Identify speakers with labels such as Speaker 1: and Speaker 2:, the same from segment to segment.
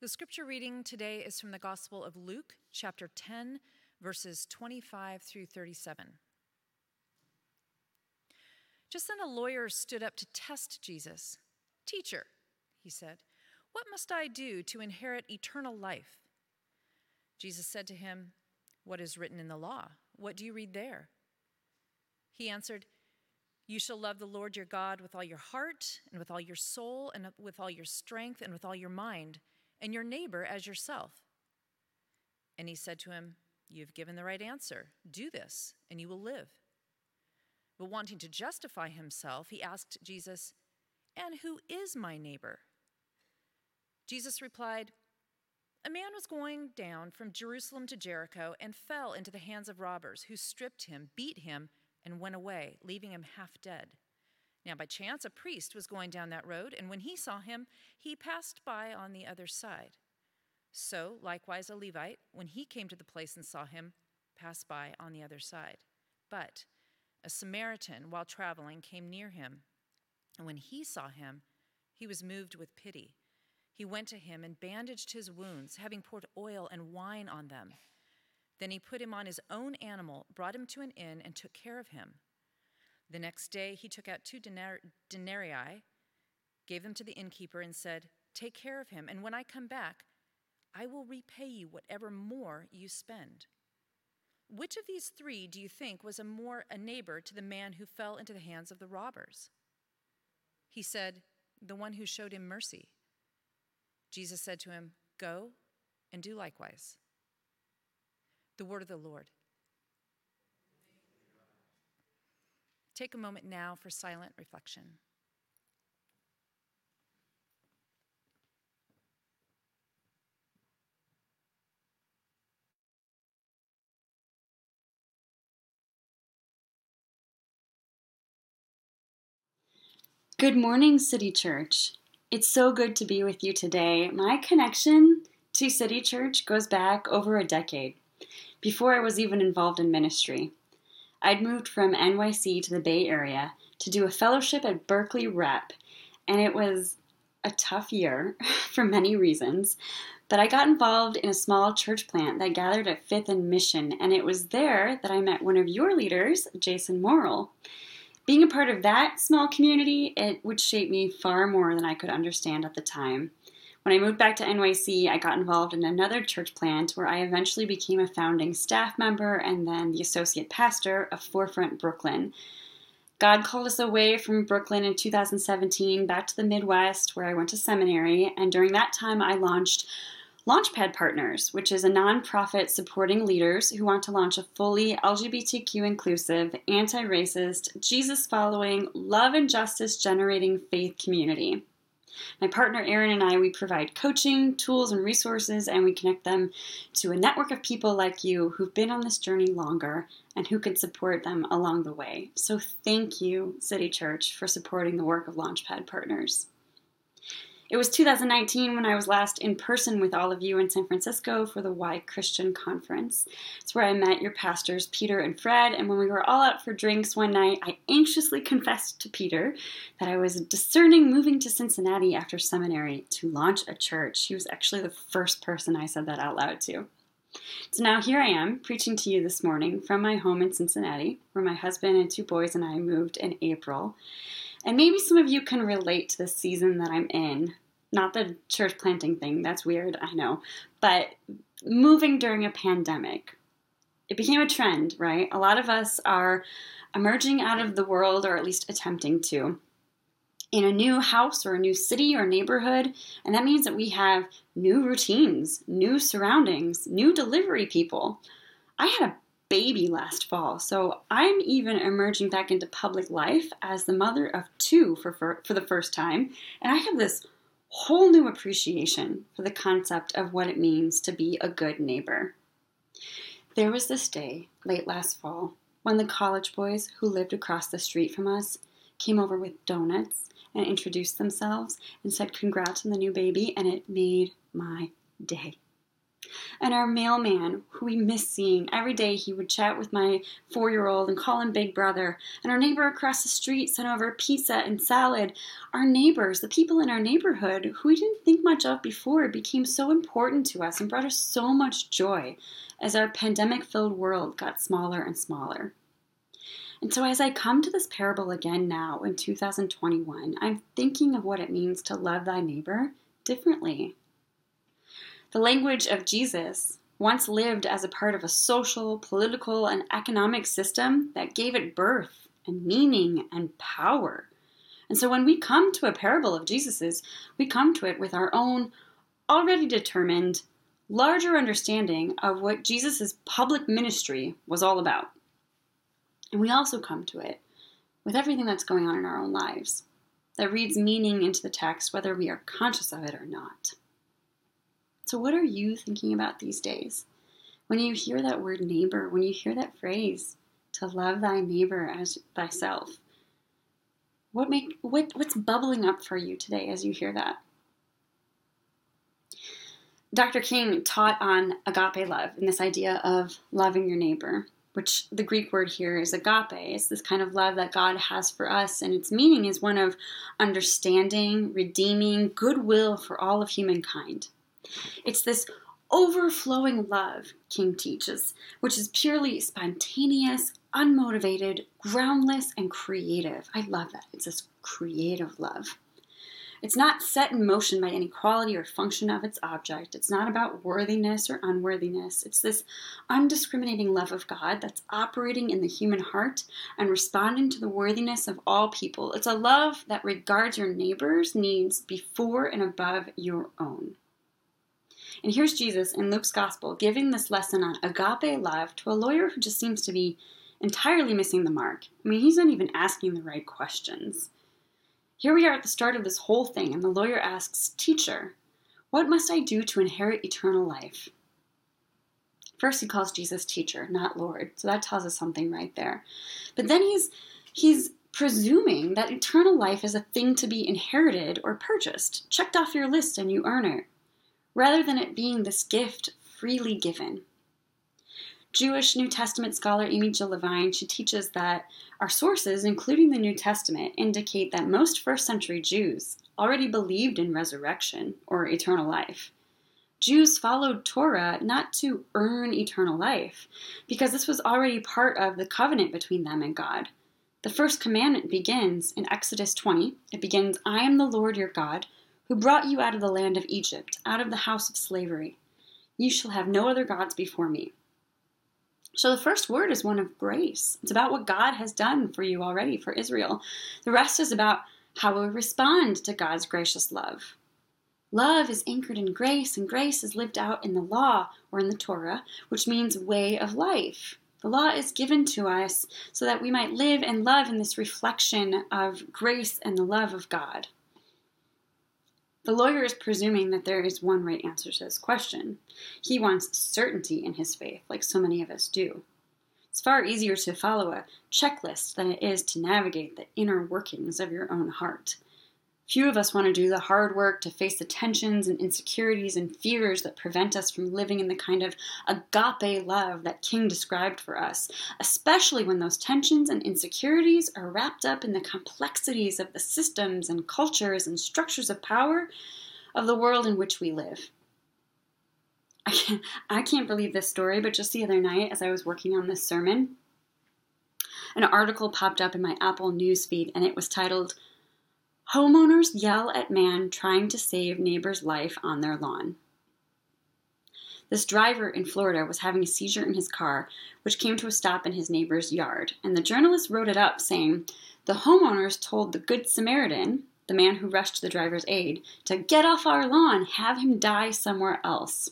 Speaker 1: The scripture reading today is from the Gospel of Luke, chapter 10, verses 25 through 37. Just then, a lawyer stood up to test Jesus. Teacher, he said, what must I do to inherit eternal life? Jesus said to him, What is written in the law? What do you read there? He answered, You shall love the Lord your God with all your heart, and with all your soul, and with all your strength, and with all your mind and your neighbor as yourself. And he said to him, You have given the right answer. Do this, and you will live. But wanting to justify himself, he asked Jesus, And who is my neighbor? Jesus replied, A man was going down from Jerusalem to Jericho and fell into the hands of robbers, who stripped him, beat him, and went away, leaving him half dead. Now, by chance, a priest was going down that road, and when he saw him, he passed by on the other side. So, likewise, a Levite, when he came to the place and saw him, passed by on the other side. But a Samaritan, while traveling, came near him, and when he saw him, he was moved with pity. He went to him and bandaged his wounds, having poured oil and wine on them. Then he put him on his own animal, brought him to an inn, and took care of him. The next day he took out two denarii, gave them to the innkeeper, and said, Take care of him, and when I come back, I will repay you whatever more you spend. Which of these three do you think was a more a neighbor to the man who fell into the hands of the robbers? He said, The one who showed him mercy. Jesus said to him, Go and do likewise. The word of the Lord. Take a moment now for silent reflection.
Speaker 2: Good morning, City Church. It's so good to be with you today. My connection to City Church goes back over a decade, before I was even involved in ministry. I'd moved from NYC to the Bay Area to do a fellowship at Berkeley Rep, and it was a tough year for many reasons. But I got involved in a small church plant that gathered at Fifth and Mission, and it was there that I met one of your leaders, Jason Morrill. Being a part of that small community, it would shape me far more than I could understand at the time. When I moved back to NYC, I got involved in another church plant where I eventually became a founding staff member and then the associate pastor of Forefront Brooklyn. God called us away from Brooklyn in 2017 back to the Midwest where I went to seminary, and during that time I launched Launchpad Partners, which is a nonprofit supporting leaders who want to launch a fully LGBTQ inclusive, anti racist, Jesus following, love and justice generating faith community. My partner Erin and I, we provide coaching, tools, and resources, and we connect them to a network of people like you who've been on this journey longer and who can support them along the way. So thank you, City Church, for supporting the work of Launchpad Partners. It was 2019 when I was last in person with all of you in San Francisco for the Why Christian Conference. It's where I met your pastors, Peter and Fred, and when we were all out for drinks one night, I anxiously confessed to Peter that I was discerning moving to Cincinnati after seminary to launch a church. He was actually the first person I said that out loud to. So now here I am preaching to you this morning from my home in Cincinnati, where my husband and two boys and I moved in April. And maybe some of you can relate to the season that I'm in. Not the church planting thing, that's weird, I know. But moving during a pandemic. It became a trend, right? A lot of us are emerging out of the world, or at least attempting to, in a new house or a new city or neighborhood. And that means that we have new routines, new surroundings, new delivery people. I had a baby last fall. So I'm even emerging back into public life as the mother of two for, for, for the first time. And I have this whole new appreciation for the concept of what it means to be a good neighbor. There was this day, late last fall, when the college boys who lived across the street from us came over with donuts and introduced themselves and said congrats on the new baby, and it made my day. And our mailman, who we miss seeing every day, he would chat with my four year old and call him Big Brother. And our neighbor across the street sent over pizza and salad. Our neighbors, the people in our neighborhood who we didn't think much of before, became so important to us and brought us so much joy as our pandemic filled world got smaller and smaller. And so, as I come to this parable again now in 2021, I'm thinking of what it means to love thy neighbor differently. The language of Jesus once lived as a part of a social, political, and economic system that gave it birth and meaning and power. And so when we come to a parable of Jesus's, we come to it with our own already determined, larger understanding of what Jesus' public ministry was all about. And we also come to it with everything that's going on in our own lives that reads meaning into the text, whether we are conscious of it or not. So, what are you thinking about these days? When you hear that word neighbor, when you hear that phrase, to love thy neighbor as thyself, what make what what's bubbling up for you today as you hear that? Dr. King taught on agape love and this idea of loving your neighbor, which the Greek word here is agape. It's this kind of love that God has for us, and its meaning is one of understanding, redeeming, goodwill for all of humankind. It's this overflowing love, King teaches, which is purely spontaneous, unmotivated, groundless, and creative. I love that. It's this creative love. It's not set in motion by any quality or function of its object. It's not about worthiness or unworthiness. It's this undiscriminating love of God that's operating in the human heart and responding to the worthiness of all people. It's a love that regards your neighbor's needs before and above your own. And here's Jesus in Luke's gospel giving this lesson on agape love to a lawyer who just seems to be entirely missing the mark. I mean, he's not even asking the right questions. Here we are at the start of this whole thing, and the lawyer asks, Teacher, what must I do to inherit eternal life? First, he calls Jesus teacher, not Lord. So that tells us something right there. But then he's he's presuming that eternal life is a thing to be inherited or purchased, checked off your list and you earn it rather than it being this gift freely given. Jewish New Testament scholar Amy Jill Levine, she teaches that our sources, including the New Testament, indicate that most first century Jews already believed in resurrection or eternal life. Jews followed Torah not to earn eternal life, because this was already part of the covenant between them and God. The first commandment begins in Exodus 20. It begins, I am the Lord your God who brought you out of the land of Egypt, out of the house of slavery. You shall have no other gods before me. So the first word is one of grace. It's about what God has done for you already, for Israel. The rest is about how we respond to God's gracious love. Love is anchored in grace, and grace is lived out in the law or in the Torah, which means way of life. The law is given to us so that we might live and love in this reflection of grace and the love of God. The lawyer is presuming that there is one right answer to this question. He wants certainty in his faith, like so many of us do. It's far easier to follow a checklist than it is to navigate the inner workings of your own heart. Few of us want to do the hard work to face the tensions and insecurities and fears that prevent us from living in the kind of agape love that King described for us, especially when those tensions and insecurities are wrapped up in the complexities of the systems and cultures and structures of power of the world in which we live. I can't, I can't believe this story, but just the other night, as I was working on this sermon, an article popped up in my Apple News feed, and it was titled Homeowners yell at man trying to save neighbor's life on their lawn. This driver in Florida was having a seizure in his car, which came to a stop in his neighbor's yard, and the journalist wrote it up saying, The homeowners told the Good Samaritan, the man who rushed to the driver's aid, to get off our lawn, have him die somewhere else.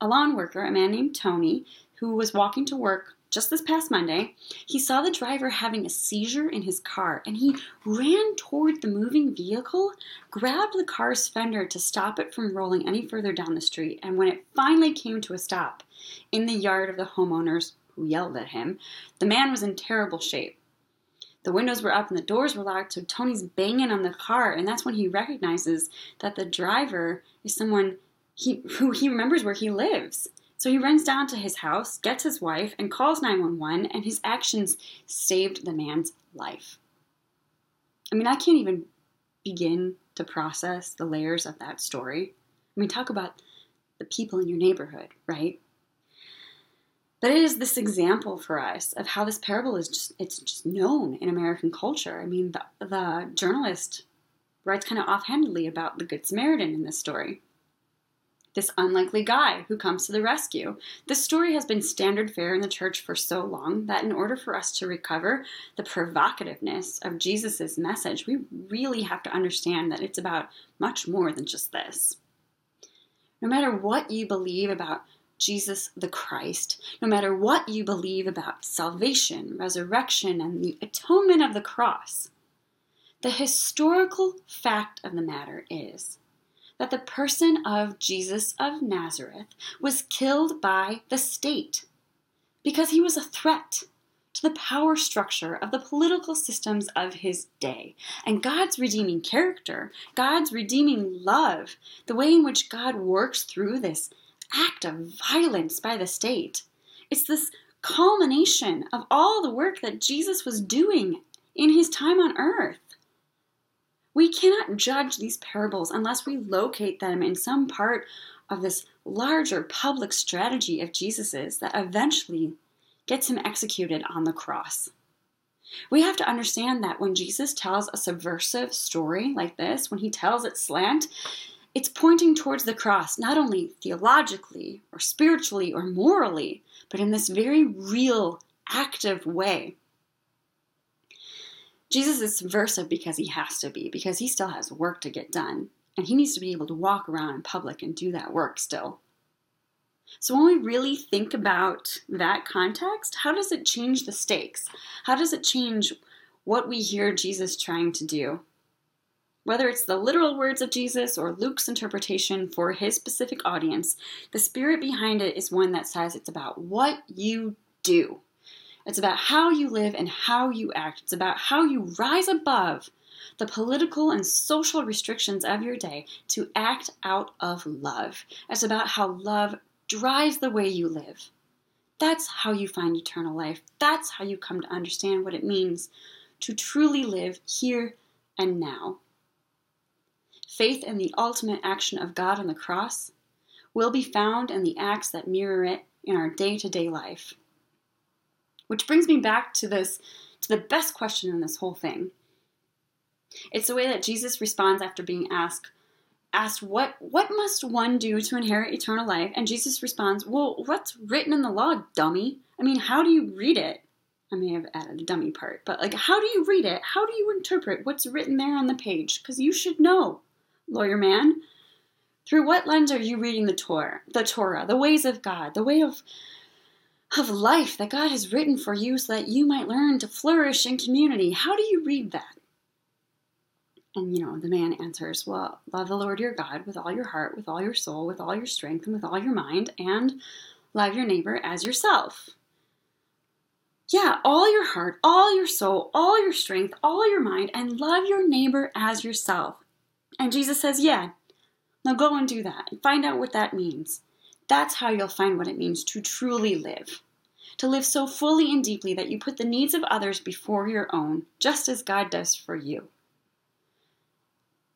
Speaker 2: A lawn worker, a man named Tony, who was walking to work just this past Monday, he saw the driver having a seizure in his car and he ran toward the moving vehicle, grabbed the car's fender to stop it from rolling any further down the street. And when it finally came to a stop in the yard of the homeowners who yelled at him, the man was in terrible shape. The windows were up and the doors were locked, so Tony's banging on the car, and that's when he recognizes that the driver is someone he who he remembers where he lives. So he runs down to his house, gets his wife, and calls 911, and his actions saved the man's life. I mean, I can't even begin to process the layers of that story. I mean, talk about the people in your neighborhood, right? But it is this example for us of how this parable is just it's just known in American culture. I mean, the, the journalist writes kind of offhandedly about the Good Samaritan in this story. This unlikely guy who comes to the rescue. This story has been standard fare in the church for so long that in order for us to recover the provocativeness of Jesus' message, we really have to understand that it's about much more than just this. No matter what you believe about Jesus the Christ, no matter what you believe about salvation, resurrection, and the atonement of the cross, the historical fact of the matter is that the person of Jesus of Nazareth was killed by the state because he was a threat to the power structure of the political systems of his day. And God's redeeming character, God's redeeming love, the way in which God works through this act of violence by the state. It's this culmination of all the work that Jesus was doing in his time on earth. We cannot judge these parables unless we locate them in some part of this larger public strategy of Jesus's that eventually gets him executed on the cross. We have to understand that when Jesus tells a subversive story like this, when he tells it slant, it's pointing towards the cross, not only theologically or spiritually or morally, but in this very real, active way. Jesus is subversive because he has to be, because he still has work to get done, and he needs to be able to walk around in public and do that work still. So, when we really think about that context, how does it change the stakes? How does it change what we hear Jesus trying to do? Whether it's the literal words of Jesus or Luke's interpretation for his specific audience, the spirit behind it is one that says it's about what you do. It's about how you live and how you act. It's about how you rise above the political and social restrictions of your day to act out of love. It's about how love drives the way you live. That's how you find eternal life. That's how you come to understand what it means to truly live here and now faith in the ultimate action of God on the cross will be found in the acts that mirror it in our day-to-day life. Which brings me back to this to the best question in this whole thing. It's the way that Jesus responds after being asked asked what what must one do to inherit eternal life and Jesus responds, "Well, what's written in the law, dummy? I mean, how do you read it?" I may have added a dummy part, but like how do you read it? How do you interpret what's written there on the page? Cuz you should know lawyer man? Through what lens are you reading the Torah, the Torah, the ways of God, the way of of life that God has written for you so that you might learn to flourish in community? How do you read that? And you know, the man answers, Well, love the Lord your God with all your heart, with all your soul, with all your strength, and with all your mind, and love your neighbor as yourself. Yeah, all your heart, all your soul, all your strength, all your mind, and love your neighbor as yourself. And Jesus says, Yeah, now go and do that and find out what that means. That's how you'll find what it means to truly live. To live so fully and deeply that you put the needs of others before your own, just as God does for you.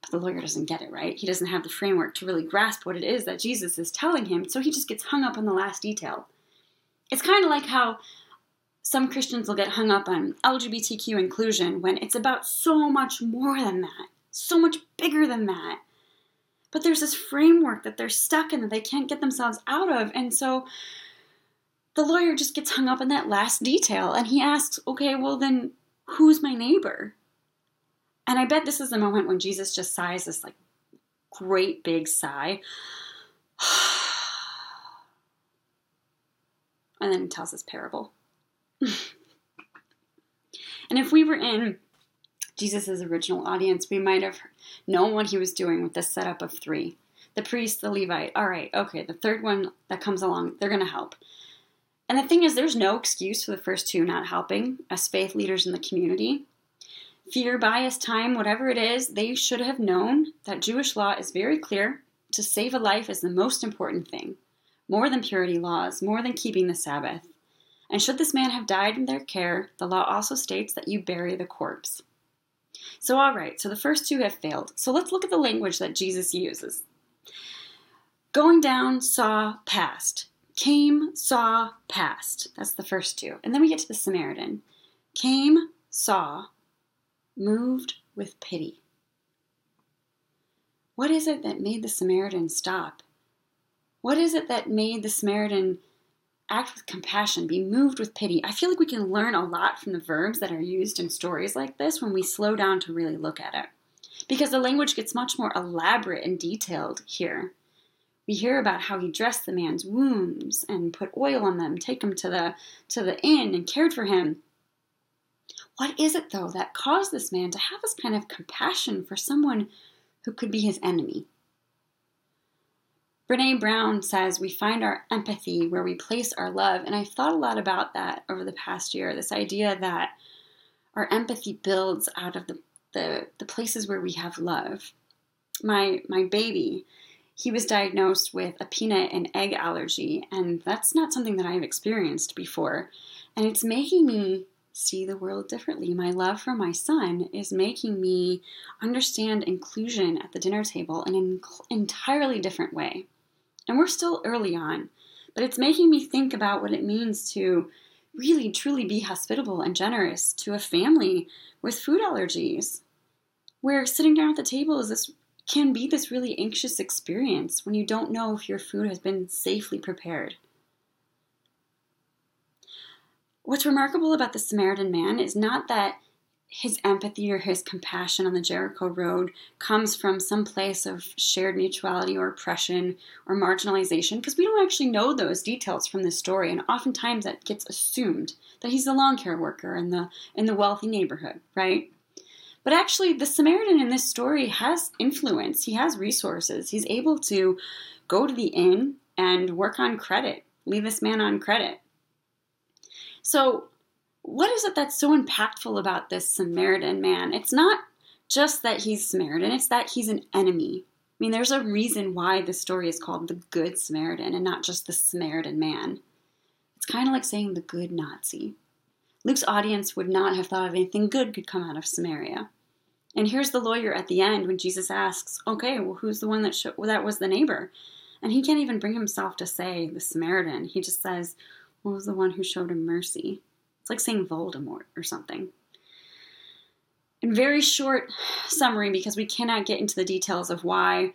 Speaker 2: But the lawyer doesn't get it, right? He doesn't have the framework to really grasp what it is that Jesus is telling him, so he just gets hung up on the last detail. It's kind of like how some Christians will get hung up on LGBTQ inclusion when it's about so much more than that so much bigger than that. But there's this framework that they're stuck in that they can't get themselves out of. And so the lawyer just gets hung up in that last detail and he asks, okay, well, then who's my neighbor? And I bet this is the moment when Jesus just sighs this like great big sigh. and then he tells this parable. and if we were in Jesus' original audience, we might have known what he was doing with this setup of three. The priest, the Levite. All right, okay, the third one that comes along, they're going to help. And the thing is, there's no excuse for the first two not helping as faith leaders in the community. Fear, bias, time, whatever it is, they should have known that Jewish law is very clear to save a life is the most important thing, more than purity laws, more than keeping the Sabbath. And should this man have died in their care, the law also states that you bury the corpse. So, all right, so the first two have failed. So let's look at the language that Jesus uses. Going down, saw, passed. Came, saw, passed. That's the first two. And then we get to the Samaritan. Came, saw, moved with pity. What is it that made the Samaritan stop? What is it that made the Samaritan act with compassion, be moved with pity? I feel like we can learn a lot from the verbs that are used in stories like this when we slow down to really look at it. Because the language gets much more elaborate and detailed here. We hear about how he dressed the man's wounds and put oil on them, take him to the to the inn and cared for him. What is it though that caused this man to have this kind of compassion for someone who could be his enemy? Brene Brown says we find our empathy where we place our love, and I've thought a lot about that over the past year. This idea that our empathy builds out of the, the, the places where we have love. My my baby he was diagnosed with a peanut and egg allergy, and that's not something that I've experienced before. And it's making me see the world differently. My love for my son is making me understand inclusion at the dinner table in an entirely different way. And we're still early on, but it's making me think about what it means to really truly be hospitable and generous to a family with food allergies. Where sitting down at the table is this can be this really anxious experience when you don't know if your food has been safely prepared. What's remarkable about the Samaritan man is not that his empathy or his compassion on the Jericho road comes from some place of shared mutuality or oppression or marginalization, because we don't actually know those details from this story, and oftentimes that gets assumed that he's the lawn care worker in the in the wealthy neighborhood, right? But actually, the Samaritan in this story has influence. He has resources. He's able to go to the inn and work on credit, leave this man on credit. So, what is it that's so impactful about this Samaritan man? It's not just that he's Samaritan, it's that he's an enemy. I mean, there's a reason why the story is called the Good Samaritan and not just the Samaritan man. It's kind of like saying the good Nazi. Luke's audience would not have thought of anything good could come out of Samaria. And here's the lawyer at the end when Jesus asks, "Okay, well, who's the one that sh- well, that was the neighbor?" And he can't even bring himself to say the Samaritan. He just says, "What well, was the one who showed him mercy?" It's like saying Voldemort or something. In very short summary, because we cannot get into the details of why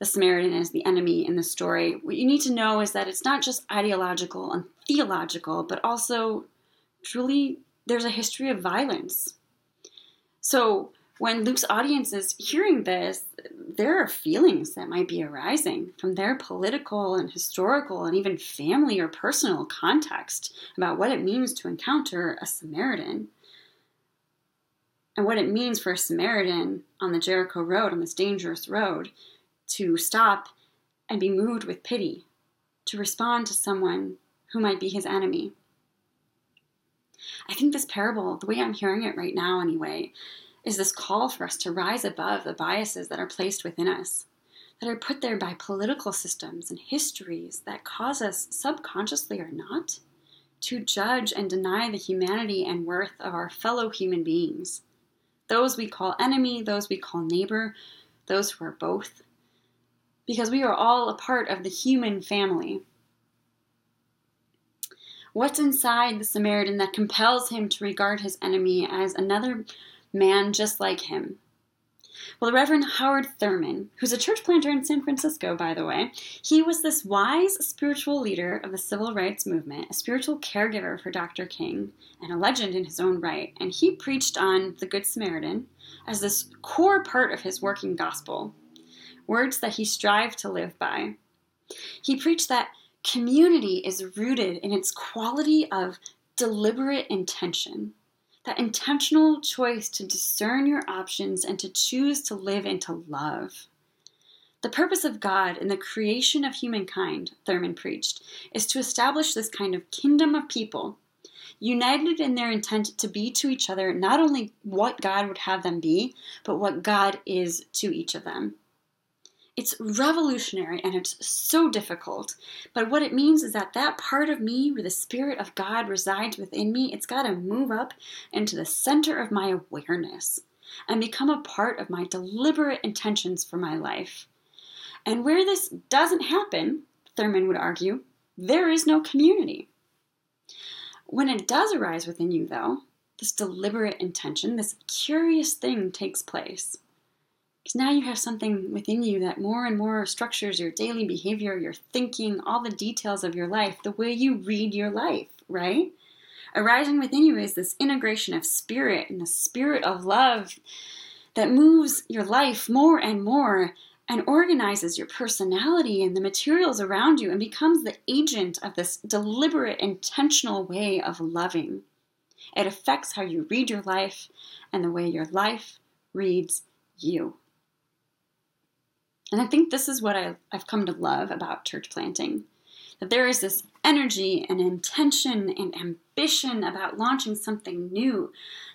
Speaker 2: the Samaritan is the enemy in the story, what you need to know is that it's not just ideological and theological, but also truly there's a history of violence. So when Luke's audience is hearing this, there are feelings that might be arising from their political and historical and even family or personal context about what it means to encounter a Samaritan and what it means for a Samaritan on the Jericho road, on this dangerous road, to stop and be moved with pity, to respond to someone who might be his enemy. I think this parable, the way I'm hearing it right now anyway, is this call for us to rise above the biases that are placed within us, that are put there by political systems and histories that cause us, subconsciously or not, to judge and deny the humanity and worth of our fellow human beings. Those we call enemy, those we call neighbor, those who are both. Because we are all a part of the human family. What's inside the Samaritan that compels him to regard his enemy as another man just like him. Well, the Reverend Howard Thurman, who's a church planter in San Francisco, by the way, he was this wise spiritual leader of the civil rights movement, a spiritual caregiver for Dr. King, and a legend in his own right. And he preached on the Good Samaritan as this core part of his working gospel, words that he strived to live by. He preached that community is rooted in its quality of deliberate intention that intentional choice to discern your options and to choose to live and to love. The purpose of God in the creation of humankind, Thurman preached, is to establish this kind of kingdom of people, united in their intent to be to each other not only what God would have them be, but what God is to each of them. It's revolutionary and it's so difficult. But what it means is that that part of me where the Spirit of God resides within me, it's got to move up into the center of my awareness and become a part of my deliberate intentions for my life. And where this doesn't happen, Thurman would argue, there is no community. When it does arise within you, though, this deliberate intention, this curious thing takes place. Because now you have something within you that more and more structures your daily behavior, your thinking, all the details of your life, the way you read your life, right? Arising within you is this integration of spirit and the spirit of love that moves your life more and more and organizes your personality and the materials around you and becomes the agent of this deliberate, intentional way of loving. It affects how you read your life and the way your life reads you. And I think this is what I, have come to love about church planting that there is this energy and intention and ambition about launching something new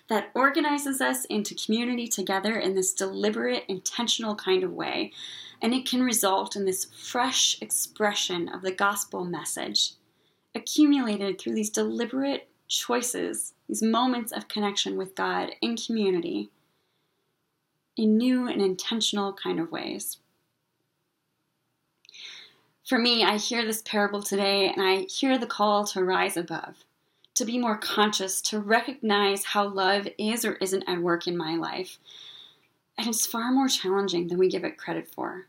Speaker 2: that organizes us into community together in this deliberate, intentional kind of way. And it can result in this fresh expression of the gospel message, accumulated through these deliberate choices, these moments of connection with God in community, in new and intentional kind of ways. For me, I hear this parable today and I hear the call to rise above, to be more conscious, to recognize how love is or isn't at work in my life. And it's far more challenging than we give it credit for.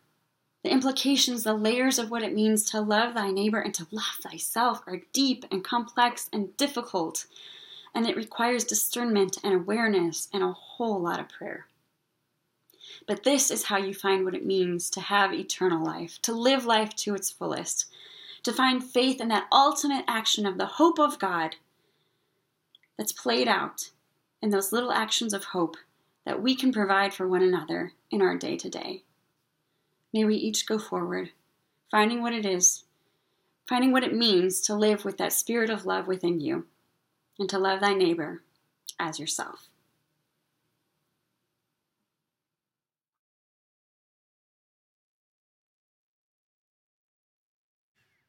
Speaker 2: The implications, the layers of what it means to love thy neighbor and to love thyself are deep and complex and difficult. And it requires discernment and awareness and a whole lot of prayer. But this is how you find what it means to have eternal life, to live life to its fullest, to find faith in that ultimate action of the hope of God that's played out in those little actions of hope that we can provide for one another in our day to day. May we each go forward, finding what it is, finding what it means to live with that spirit of love within you, and to love thy neighbor as yourself.